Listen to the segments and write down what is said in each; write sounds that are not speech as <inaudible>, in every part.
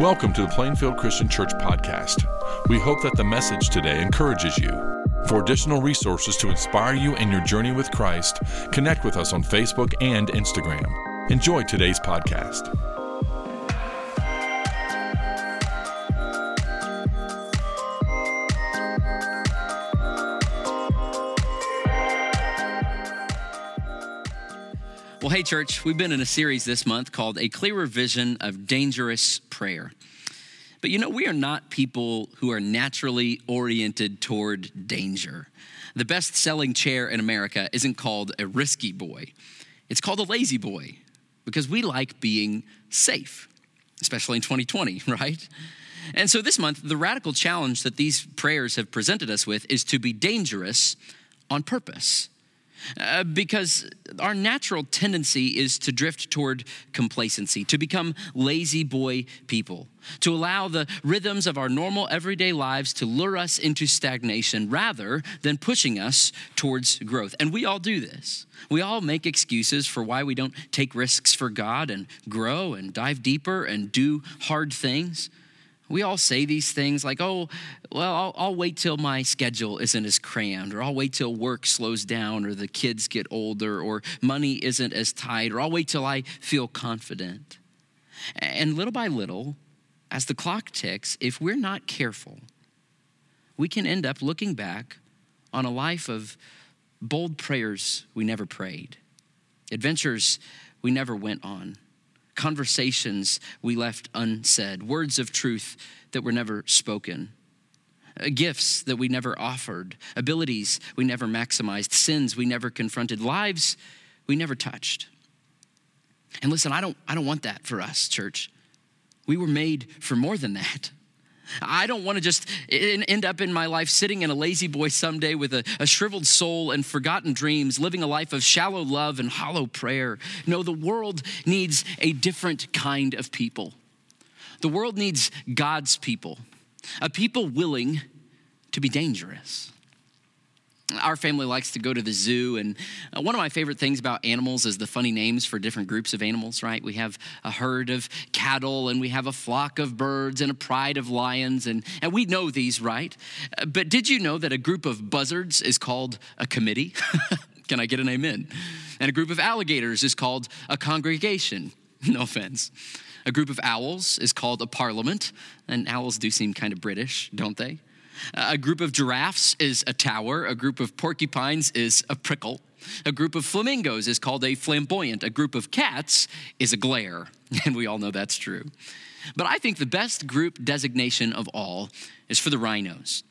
Welcome to the Plainfield Christian Church podcast. We hope that the message today encourages you. For additional resources to inspire you in your journey with Christ, connect with us on Facebook and Instagram. Enjoy today's podcast. Well, hey, church, we've been in a series this month called A Clearer Vision of Dangerous Prayer. But you know, we are not people who are naturally oriented toward danger. The best selling chair in America isn't called a risky boy, it's called a lazy boy because we like being safe, especially in 2020, <laughs> right? And so this month, the radical challenge that these prayers have presented us with is to be dangerous on purpose. Uh, because our natural tendency is to drift toward complacency, to become lazy boy people, to allow the rhythms of our normal everyday lives to lure us into stagnation rather than pushing us towards growth. And we all do this. We all make excuses for why we don't take risks for God and grow and dive deeper and do hard things. We all say these things like, oh, well, I'll, I'll, wait till my schedule isn't as crammed, or I'll wait till work slows down, or the kids get older, or money isn't as tight, or I'll wait till I feel confident. And little by little, as the clock ticks, if we're not careful, we can end up looking back on a life of bold prayers we never prayed, adventures we never went on conversations we left unsaid, words of truth that were never spoken, uh, gifts that we never offered, abilities we never maximized, sins we never confronted, lives we never touched. And listen, I don't, I don't want that for us, church. We were made for more than that. I don't want to just end up in my life sitting in a lazy boy someday with a, a, shriveled soul and forgotten dreams, living a life of shallow love and hollow prayer. No, the world needs a different kind of people. The world needs God's people, a people willing to be dangerous. Our family likes to go to the zoo, and uh, one of my favorite things about animals is the funny names for different groups of animals, right? We have a herd of cattle, and we have a flock of birds, and a pride of lions, and, and we know these, right? Uh, but did you know that a group of buzzards is called a committee? <laughs> Can I get an amen? And a group of alligators is called a congregation. <laughs> No offense. A group of owls is called a parliament, and owls do seem kind of British, don't they? Uh, a group of giraffes is a tower. A group of porcupines is a prickle. A group of flamingos is called a flamboyant. A group of cats is a glare. <laughs> And we all know that's true. But I think the best group designation of all is for the rhinos.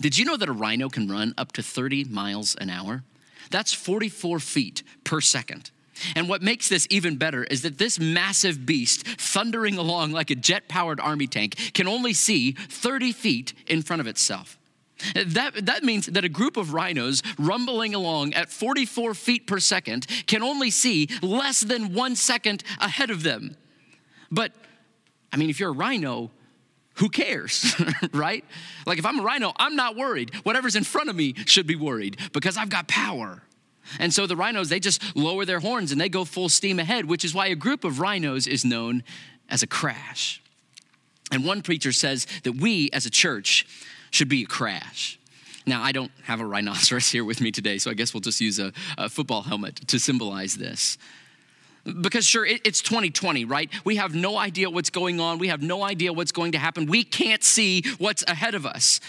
Did you know that a rhino can run up to 30 miles an hour? That's 44 feet per second. And what makes this even better is that this massive beast, thundering along like a jet powered army tank, can only see 30 feet in front of itself. That, that means that a group of rhinos rumbling along at 44 feet per second can only see less than one second ahead of them. But, I mean, if you're a rhino, who cares, <laughs> right? Like if I'm a rhino, I'm not worried. Whatever's in front of me should be worried because I've got power. And so the rhinos, they just lower their horns and they go full steam ahead, which is why a group of rhinos is known as a crash. And one preacher says that we as a church should be a crash. Now, I don't have a rhinoceros here with me today, so I guess we'll just use a, a football helmet to symbolize this. Because, sure, it, it's 2020, right? We have no idea what's going on. We have no idea what's going to happen. We can't see what's ahead of us.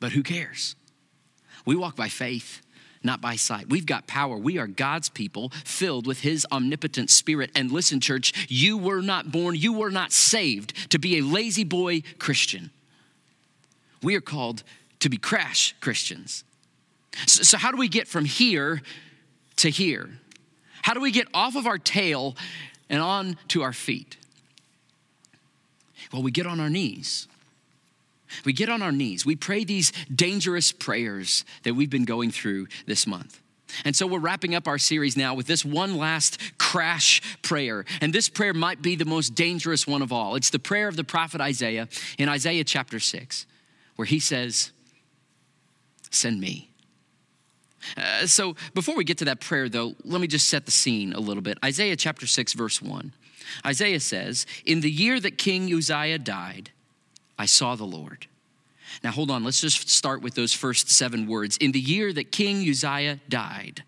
But who cares? We walk by faith not by sight. We've got power. We are God's people filled with His omnipotent spirit. And listen, church, you were not born, you were not saved to be a lazy boy Christian. We are called to be crash Christians. So, so how do we get from here to here? How do we get off of our tail and on to our feet? Well, we get on our knees. We get on our knees. We pray these dangerous prayers that we've been going through this month. And so we're wrapping up our series now with this one last crash prayer. And this prayer might be the most dangerous one of all. It's the prayer of the prophet Isaiah in Isaiah chapter 6, where he says, Send me. Uh, so before we get to that prayer, though, let me just set the scene a little bit. Isaiah chapter 6, verse 1. Isaiah says, In the year that King Uzziah died, I saw the Lord. Now, hold on, let's just start with those first seven words. In the year that King Uzziah died.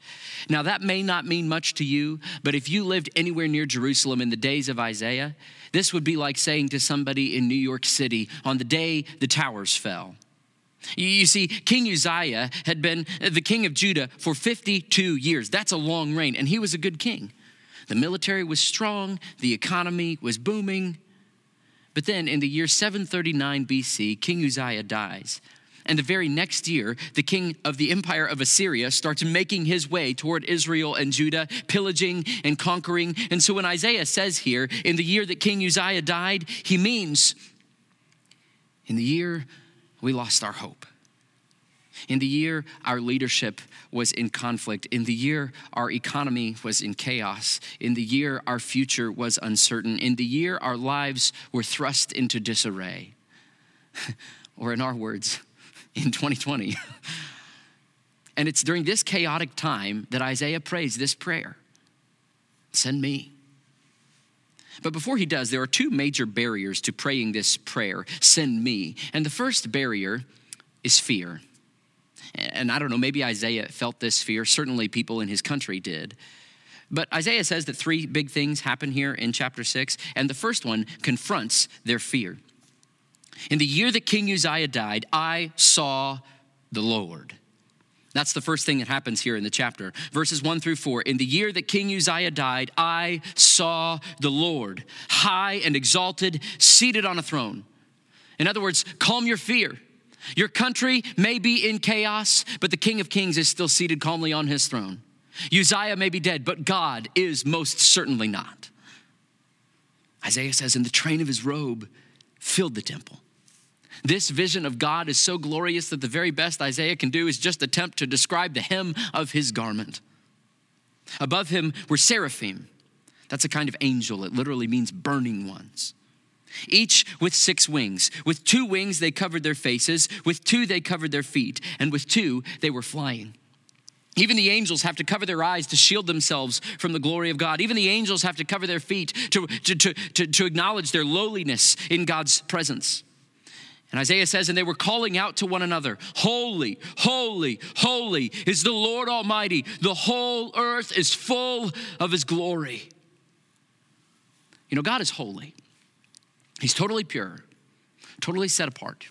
Now, that may not mean much to you, but if you lived anywhere near Jerusalem in the days of Isaiah, this would be like saying to somebody in New York City on the day the towers fell. You see, King Uzziah had been the king of Judah for 52 years. That's a long reign, and he was a good king. The military was strong, the economy was booming. But then in the year 739 BC, King Uzziah dies. And the very next year, the king of the empire of Assyria starts making his way toward Israel and Judah, pillaging and conquering. And so when Isaiah says here, in the year that King Uzziah died, he means in the year we lost our hope. In the year our leadership was in conflict, in the year our economy was in chaos, in the year our future was uncertain, in the year our lives were thrust into disarray, <laughs> or in our words, <laughs> in 2020. <laughs> and it's during this chaotic time that Isaiah prays this prayer Send me. But before he does, there are two major barriers to praying this prayer send me. And the first barrier is fear. And I don't know, maybe Isaiah felt this fear. Certainly, people in his country did. But Isaiah says that three big things happen here in chapter six, and the first one confronts their fear. In the year that King Uzziah died, I saw the Lord. That's the first thing that happens here in the chapter. Verses 1 through 4. In the year that King Uzziah died, I saw the Lord, high and exalted, seated on a throne. In other words, calm your fear. Your country may be in chaos, but the King of Kings is still seated calmly on his throne. Uzziah may be dead, but God is most certainly not. Isaiah says, and the train of his robe filled the temple. This vision of God is so glorious that the very best Isaiah can do is just attempt to describe the hem of his garment. Above him were seraphim. That's a kind of angel, it literally means burning ones each with six wings. With two wings, they covered their faces, with two, they covered their feet, and with two, they were flying. Even the angels have to cover their eyes to shield themselves from the glory of God. Even the angels have to cover their feet to, to, to, to, to acknowledge their lowliness in God's presence. And Isaiah says, and they were calling out to one another, Holy, holy, holy is the Lord Almighty. The whole earth is full of his glory. You know, God is holy. He's totally pure, totally set apart.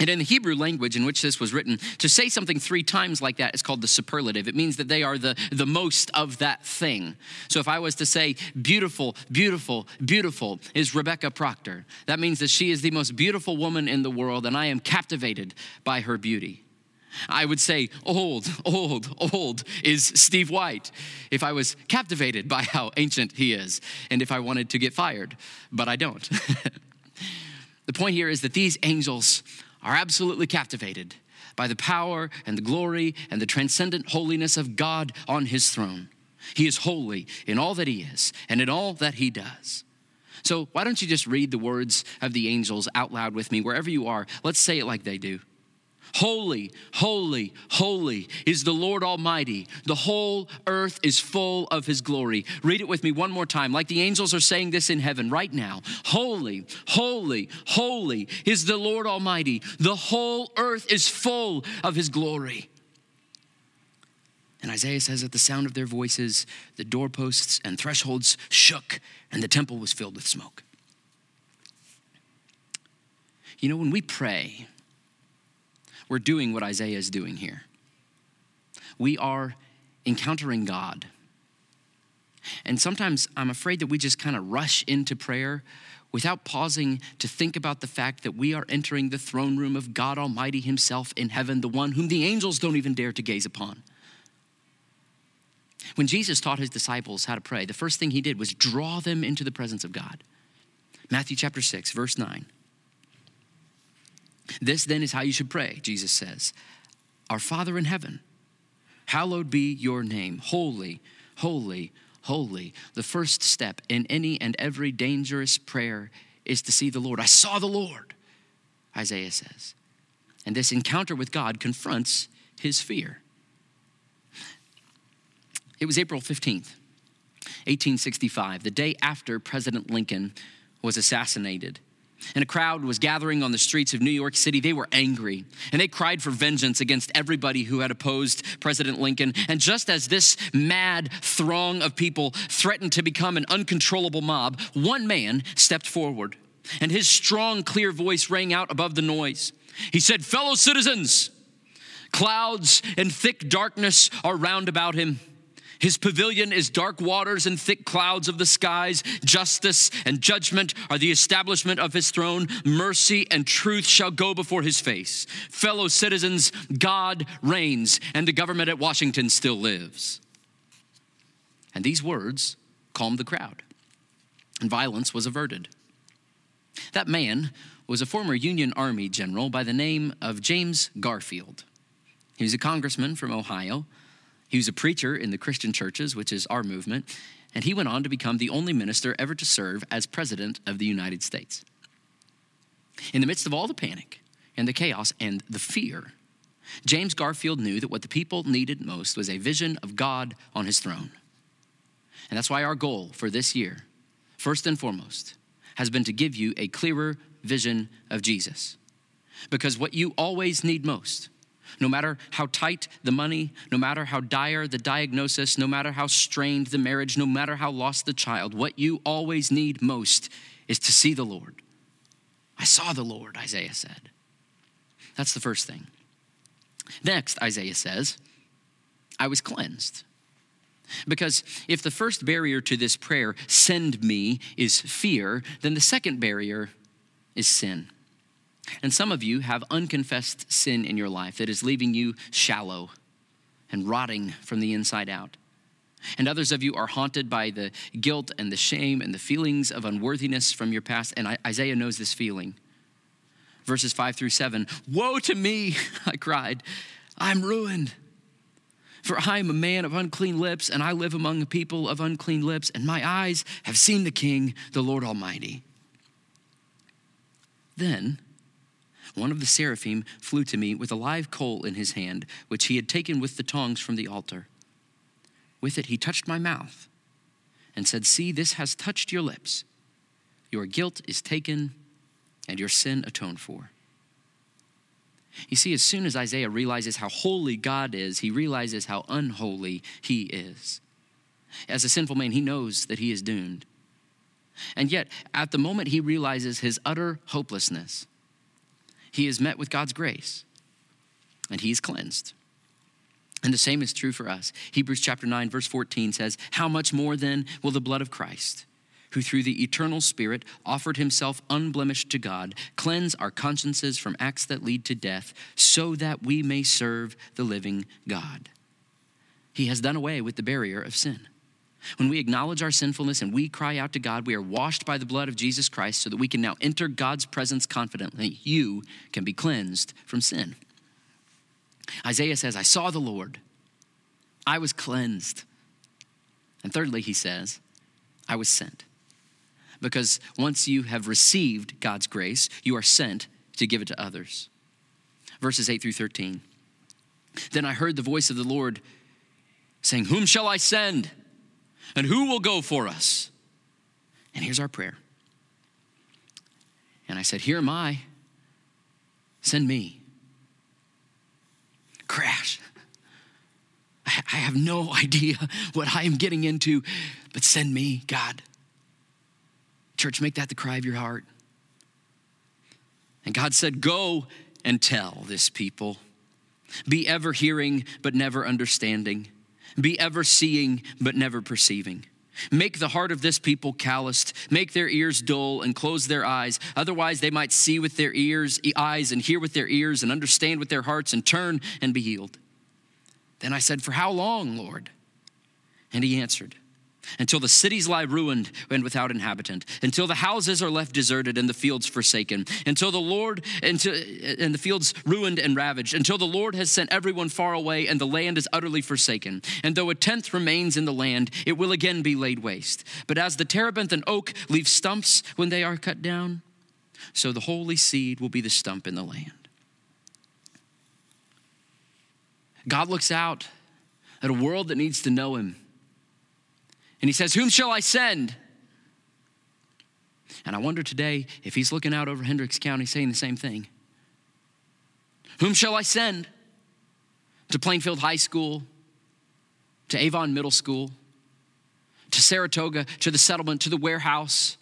And in the Hebrew language in which this was written, to say something three times like that is called the superlative. It means that they are the, the most of that thing. So if I was to say, beautiful, beautiful, beautiful is Rebecca Proctor, that means that she is the most beautiful woman in the world, and I am captivated by her beauty. I would say, old, old, old is Steve White if I was captivated by how ancient he is and if I wanted to get fired, but I don't. <laughs> the point here is that these angels are absolutely captivated by the power and the glory and the transcendent holiness of God on his throne. He is holy in all that he is and in all that he does. So, why don't you just read the words of the angels out loud with me wherever you are? Let's say it like they do. Holy, holy, holy is the Lord Almighty. The whole earth is full of his glory. Read it with me one more time, like the angels are saying this in heaven right now. Holy, holy, holy is the Lord Almighty. The whole earth is full of his glory. And Isaiah says, at the sound of their voices, the doorposts and thresholds shook, and the temple was filled with smoke. You know, when we pray, we're doing what Isaiah is doing here. We are encountering God. And sometimes I'm afraid that we just kind of rush into prayer without pausing to think about the fact that we are entering the throne room of God Almighty Himself in heaven, the one whom the angels don't even dare to gaze upon. When Jesus taught his disciples how to pray, the first thing he did was draw them into the presence of God. Matthew chapter 6, verse 9. This then is how you should pray, Jesus says Our Father in heaven, hallowed be your name. Holy, holy, holy. The first step in any and every dangerous prayer is to see the Lord. I saw the Lord, Isaiah says. And this encounter with God confronts his fear. It was April 15th, 1865, the day after President Lincoln was assassinated. And a crowd was gathering on the streets of New York City. They were angry and they cried for vengeance against everybody who had opposed President Lincoln. And just as this mad throng of people threatened to become an uncontrollable mob, one man stepped forward and his strong, clear voice rang out above the noise. He said, Fellow citizens, clouds and thick darkness are round about him. His pavilion is dark waters and thick clouds of the skies. Justice and judgment are the establishment of his throne. Mercy and truth shall go before his face. Fellow citizens, God reigns, and the government at Washington still lives. And these words calmed the crowd, and violence was averted. That man was a former Union Army general by the name of James Garfield. He was a congressman from Ohio he was a preacher in the Christian churches, which is our movement, and he went on to become the only minister ever to serve as president of the United States. In the midst of all the panic and the chaos and the fear, James Garfield knew that what the people needed most was a vision of God on his throne. And that's why our goal for this year, first and foremost, has been to give you a clearer vision of Jesus. Because what you always need most no matter how tight the money, no matter how dire the diagnosis, no matter how strained the marriage, no matter how lost the child, what you always need most is to see the Lord. I saw the Lord, Isaiah said. That's the first thing. Next, Isaiah says, I was cleansed. Because if the first barrier to this prayer, send me, is fear, then the second barrier is sin. And some of you have unconfessed sin in your life that is leaving you shallow and rotting from the inside out. And others of you are haunted by the guilt and the shame and the feelings of unworthiness from your past. And Isaiah knows this feeling. Verses five through seven Woe to me, <laughs> I cried, I'm ruined. For I am a man of unclean lips, and I live among a people of unclean lips, and my eyes have seen the King, the Lord Almighty. Then one of the seraphim flew to me with a live coal in his hand, which he had taken with the tongs from the altar. With it, he touched my mouth and said, See, this has touched your lips. Your guilt is taken and your sin atoned for. You see, as soon as Isaiah realizes how holy God is, he realizes how unholy he is. As a sinful man, he knows that he is doomed. And yet, at the moment he realizes his utter hopelessness, he is met with God's grace and he's cleansed. And the same is true for us. Hebrews chapter 9, verse 14 says, How much more then will the blood of Christ, who through the eternal Spirit offered himself unblemished to God, cleanse our consciences from acts that lead to death, so that we may serve the living God? He has done away with the barrier of sin. When we acknowledge our sinfulness and we cry out to God, we are washed by the blood of Jesus Christ so that we can now enter God's presence confidently. You can be cleansed from sin. Isaiah says, I saw the Lord, I was cleansed. And thirdly, he says, I was sent. Because once you have received God's grace, you are sent to give it to others. Verses 8 through 13. Then I heard the voice of the Lord saying, Whom shall I send? And who will go for us? And here's our prayer. And I said, Here am I. Send me. Crash. I have no <laughs> idea what I am getting into, but send me, God. Church, make that the cry of your heart. And God said, Go and tell this people. Be ever hearing, but never understanding be ever seeing, but never perceiving. Make the heart of this people calloused, make their ears dull, and close their eyes. Otherwise, they might see with their ears, eyes, and hear with their ears, and understand with their hearts, and turn and be healed. Then I said, For how long, Lord? And he answered, until the cities lie ruined and without inhabitant, until the houses are left deserted and the fields forsaken, until the Lord until, and the fields ruined and ravaged, until the Lord has sent everyone far away and the land is utterly forsaken. And though a tenth remains in the land, it will again be laid waste. But as the terebinth and oak leave stumps when they are cut down, so the holy seed will be the stump in the land. God looks out at a world that needs to know him And he says, Whom shall I send? And I wonder today if he's looking out over Hendricks County saying the same thing. Whom shall I send? To Plainfield High School, to Avon Middle School, to Saratoga, to the settlement, to the warehouse,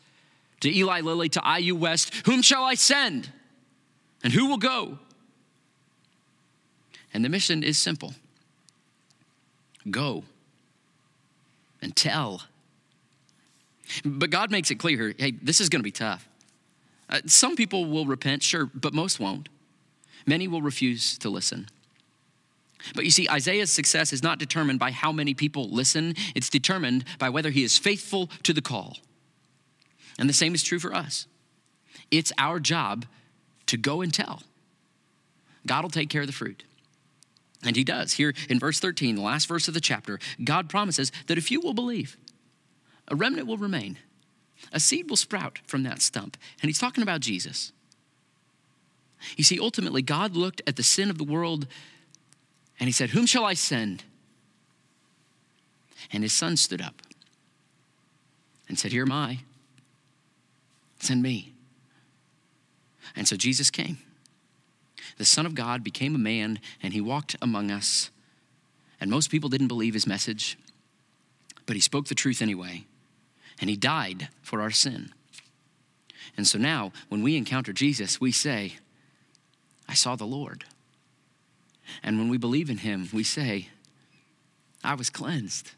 to Eli Lilly, to IU West. Whom shall I send? And who will go? And the mission is simple go and tell. But God makes it clear hey, this is going to be tough. Uh, some people will repent, sure, but most won't. Many will refuse to listen. But you see, Isaiah's success is not determined by how many people listen, it's determined by whether he is faithful to the call. And the same is true for us. It's our job to go and tell. God will take care of the fruit. And he does. Here in verse 13, the last verse of the chapter, God promises that if you will believe, a remnant will remain. A seed will sprout from that stump. And he's talking about Jesus. You see, ultimately, God looked at the sin of the world and he said, Whom shall I send? And his son stood up and said, Here am I. Send me. And so Jesus came. The Son of God became a man and he walked among us. And most people didn't believe his message, but he spoke the truth anyway. And he died for our sin. And so now, when we encounter Jesus, we say, I saw the Lord. And when we believe in him, we say, I was cleansed.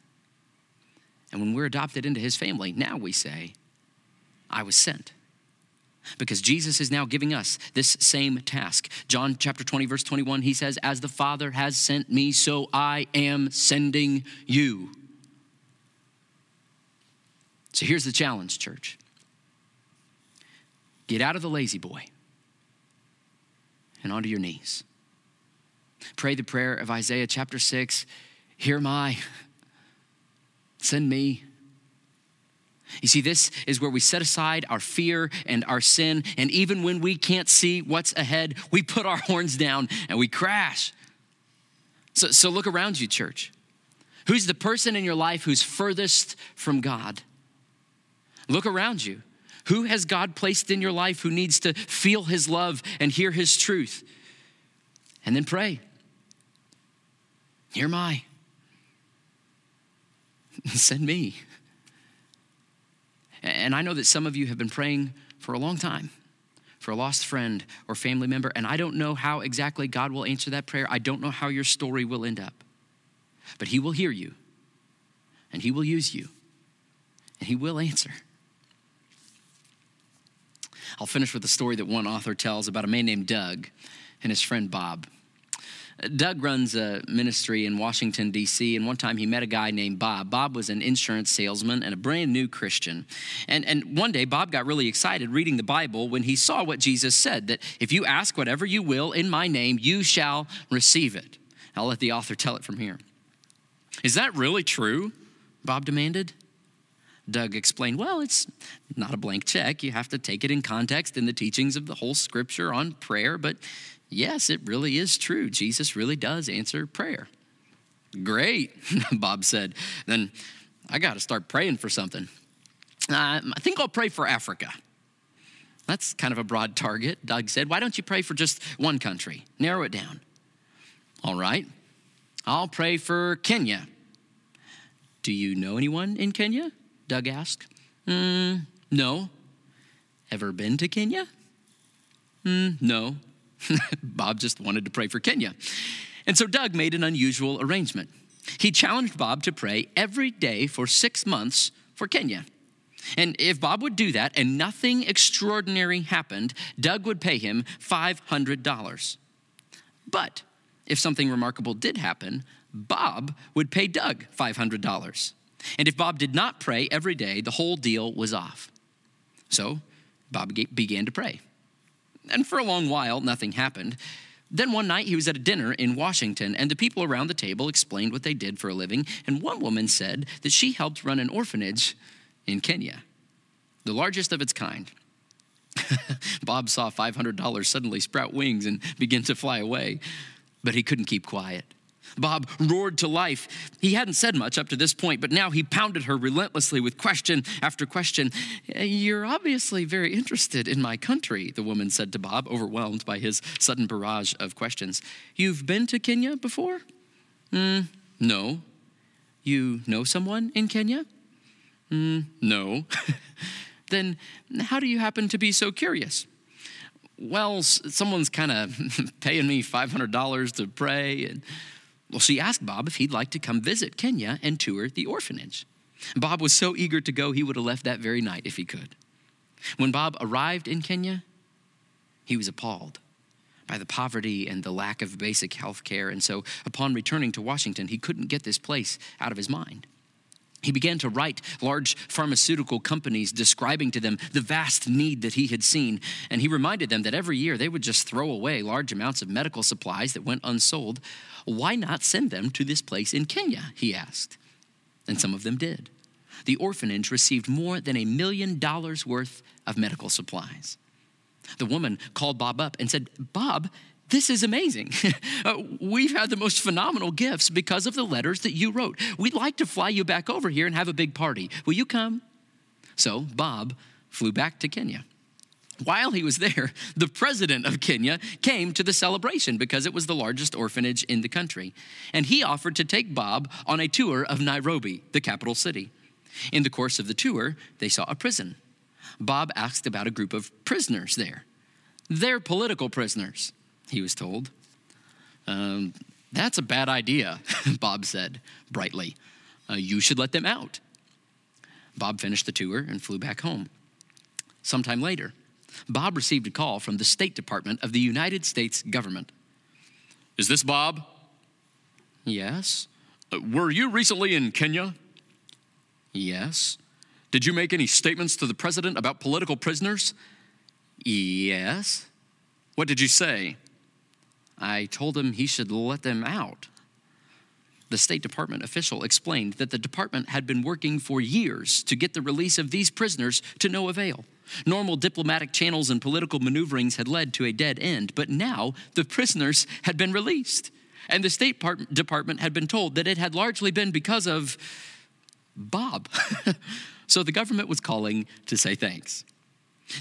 And when we're adopted into his family, now we say, I was sent. Because Jesus is now giving us this same task. John chapter 20, verse 21, he says, As the Father has sent me, so I am sending you. So here's the challenge, church get out of the lazy boy and onto your knees. Pray the prayer of Isaiah chapter 6 Hear my, send me. You see, this is where we set aside our fear and our sin, and even when we can't see what's ahead, we put our <laughs> horns down and we crash. So, so look around you, church. Who's the person in your life who's furthest from God? Look around you. Who has God placed in your life who needs to feel his love and hear his truth? And then pray. Here am I. <laughs> Send me. And I know that some of you have been praying for a long time for a lost friend or family member, and I don't know how exactly God will answer that prayer. I don't know how your story will end up. But He will hear you, and He will use you, and He will answer. I'll finish with a story that one author tells about a man named Doug and his friend Bob. Doug runs a ministry in Washington, D.C., and one time he met a guy named Bob. Bob was an insurance salesman and a brand new Christian. And, and one day, Bob got really excited reading the Bible when he saw what Jesus said that if you ask whatever you will in my name, you shall receive it. I'll let the author tell it from here. Is that really true? Bob demanded. Doug explained, well, it's not a blank check. You have to take it in context in the teachings of the whole scripture on prayer, but yes, it really is true. Jesus really does answer prayer. Great, <laughs> Bob said. Then I got to start praying for something. Uh, I think I'll pray for Africa. That's kind of a broad target, Doug said. Why don't you pray for just one country? Narrow it down. All right, I'll pray for Kenya. Do you know anyone in Kenya? Doug asked. Mm, no. Ever been to Kenya? Mm, no. <laughs> Bob just wanted to pray for Kenya. And so Doug made an unusual arrangement. He challenged Bob to pray every day for six months for Kenya. And if Bob would do that and nothing extraordinary happened, Doug would pay him $500. But if something remarkable did happen, Bob would pay Doug $500. And if Bob did not pray every day, the whole deal was off. So Bob began to pray. And for a long while, nothing happened. Then one night he was at a dinner in Washington, and the people around the table explained what they did for a living. And one woman said that she helped run an orphanage in Kenya, the largest of its kind. <laughs> Bob saw $500 suddenly sprout wings and begin to fly away, but he couldn't keep quiet. Bob roared to life. He hadn't said much up to this point, but now he pounded her relentlessly with question after question. You're obviously very interested in my country, the woman said to Bob, overwhelmed by his sudden barrage of questions. You've been to Kenya before? Mm, no. You know someone in Kenya? Mm, no. <laughs> then how do you happen to be so curious? Well, someone's kind of <laughs> paying me $500 to pray and well, she asked Bob if he'd like to come visit Kenya and tour the orphanage. Bob was so eager to go, he would have left that very night if he could. When Bob arrived in Kenya, he was appalled by the poverty and the lack of basic health care. And so, upon returning to Washington, he couldn't get this place out of his mind. He began to write large pharmaceutical companies describing to them the vast need that he had seen. And he reminded them that every year they would just throw away large amounts of medical supplies that went unsold. Why not send them to this place in Kenya? He asked. And some of them did. The orphanage received more than a million dollars worth of medical supplies. The woman called Bob up and said, Bob, this is amazing. <laughs> uh, we've had the most phenomenal gifts because of the letters that you wrote. We'd like to fly you back over here and have a big party. Will you come? So Bob flew back to Kenya. While he was there, <laughs> the president of Kenya came to the celebration because it was the largest orphanage in the country. And he offered to take Bob on a tour of Nairobi, the capital city. In the course of the tour, they saw a prison. Bob asked about a group of prisoners there. They're political prisoners he was told. Um, that's a bad idea, <laughs> Bob said brightly. Uh, you should let them out. Bob finished the tour and flew back home. Sometime later, Bob received a call from the State Department of the United States government. Is this Bob? Yes. Uh, were you recently in Kenya? Yes. Did you make any statements to the president about political prisoners? Yes. What did you say? I told him he should let them out. The State Department official explained that the department had been working for years to get the release of these prisoners to no avail. Normal diplomatic channels and political maneuverings had led to a dead end, but now the prisoners had been released. And the State Department had been told that it had largely been because of Bob. <laughs> so the government was calling to say thanks.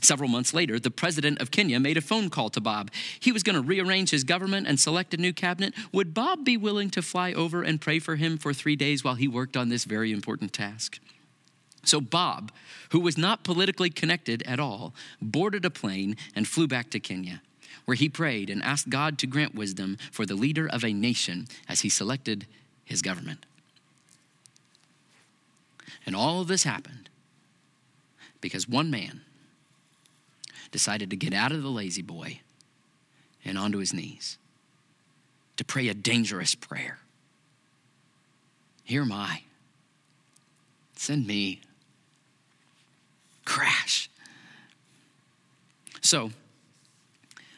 Several months later, the president of Kenya made a phone call to Bob. He was going to rearrange his government and select a new cabinet. Would Bob be willing to fly over and pray for him for three days while he worked on this very important task? So, Bob, who was not politically connected at all, boarded a plane and flew back to Kenya, where he prayed and asked God to grant wisdom for the leader of a nation as he selected his government. And all of this happened because one man decided to get out of the lazy boy and onto his knees to pray a dangerous prayer. Here am I. Send me. Crash. So,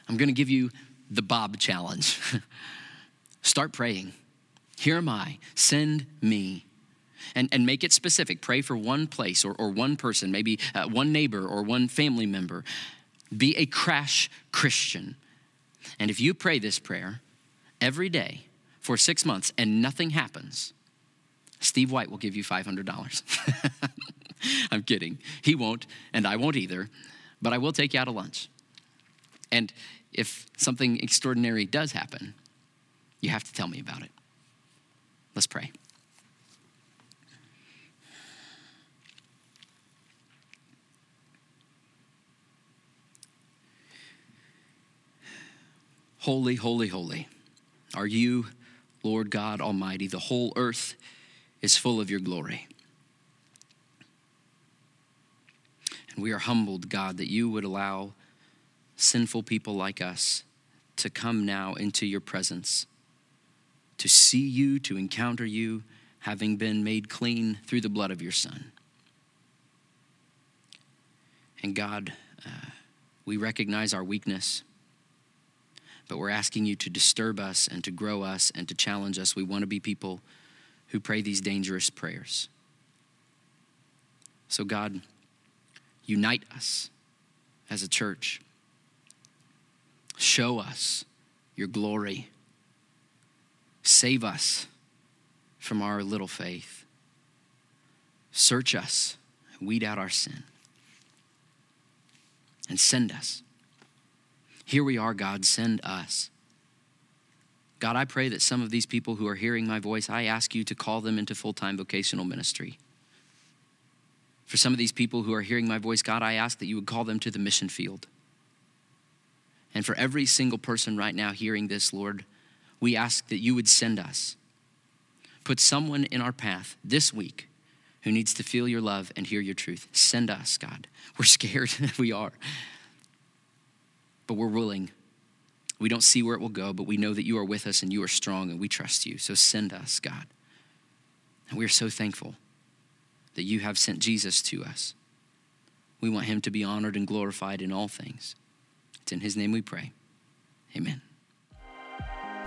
I'm going to give you the Bob challenge. <laughs> Start praying. Here am I. Send me. And, and make it specific. Pray for one place or, or one person, maybe uh, one neighbor or one family member. Be a crash Christian. And if you pray this prayer every day for six months and nothing happens, Steve White will give you $500. <laughs> I'm kidding. He won't, and I won't either, but I will take you out to lunch. And if something extraordinary does happen, you have to tell me about it. Let's pray. Holy, holy, holy are you, Lord God Almighty. The whole earth is full of your glory. And we are humbled, God, that you would allow sinful people like us to come now into your presence, to see you, to encounter you, having been made clean through the blood of your Son. And God, uh, we recognize our weakness but we're asking you to disturb us and to grow us and to challenge us. We want to be people who pray these dangerous prayers. So, God, unite us as a church. Show us your glory. Save us from our little faith. Search us, weed out our sin, and send us. Here we are, God, send us. God, I pray that some of these people who are hearing my voice, I ask you to call them into full time vocational ministry. For some of these people who are hearing my voice, God, I ask that you would call them to the mission field. And for every single person right now hearing this, Lord, we ask that you would send us. Put someone in our path this week who needs to feel your love and hear your truth. Send us, God. We're scared, <laughs> we are. But we're willing we don't see where it will go, but we know that you are with us and you are strong and we trust you. So send us, God. And we are so thankful that you have sent Jesus to us. We want him to be honored and glorified in all things. It's in his name we pray. Amen.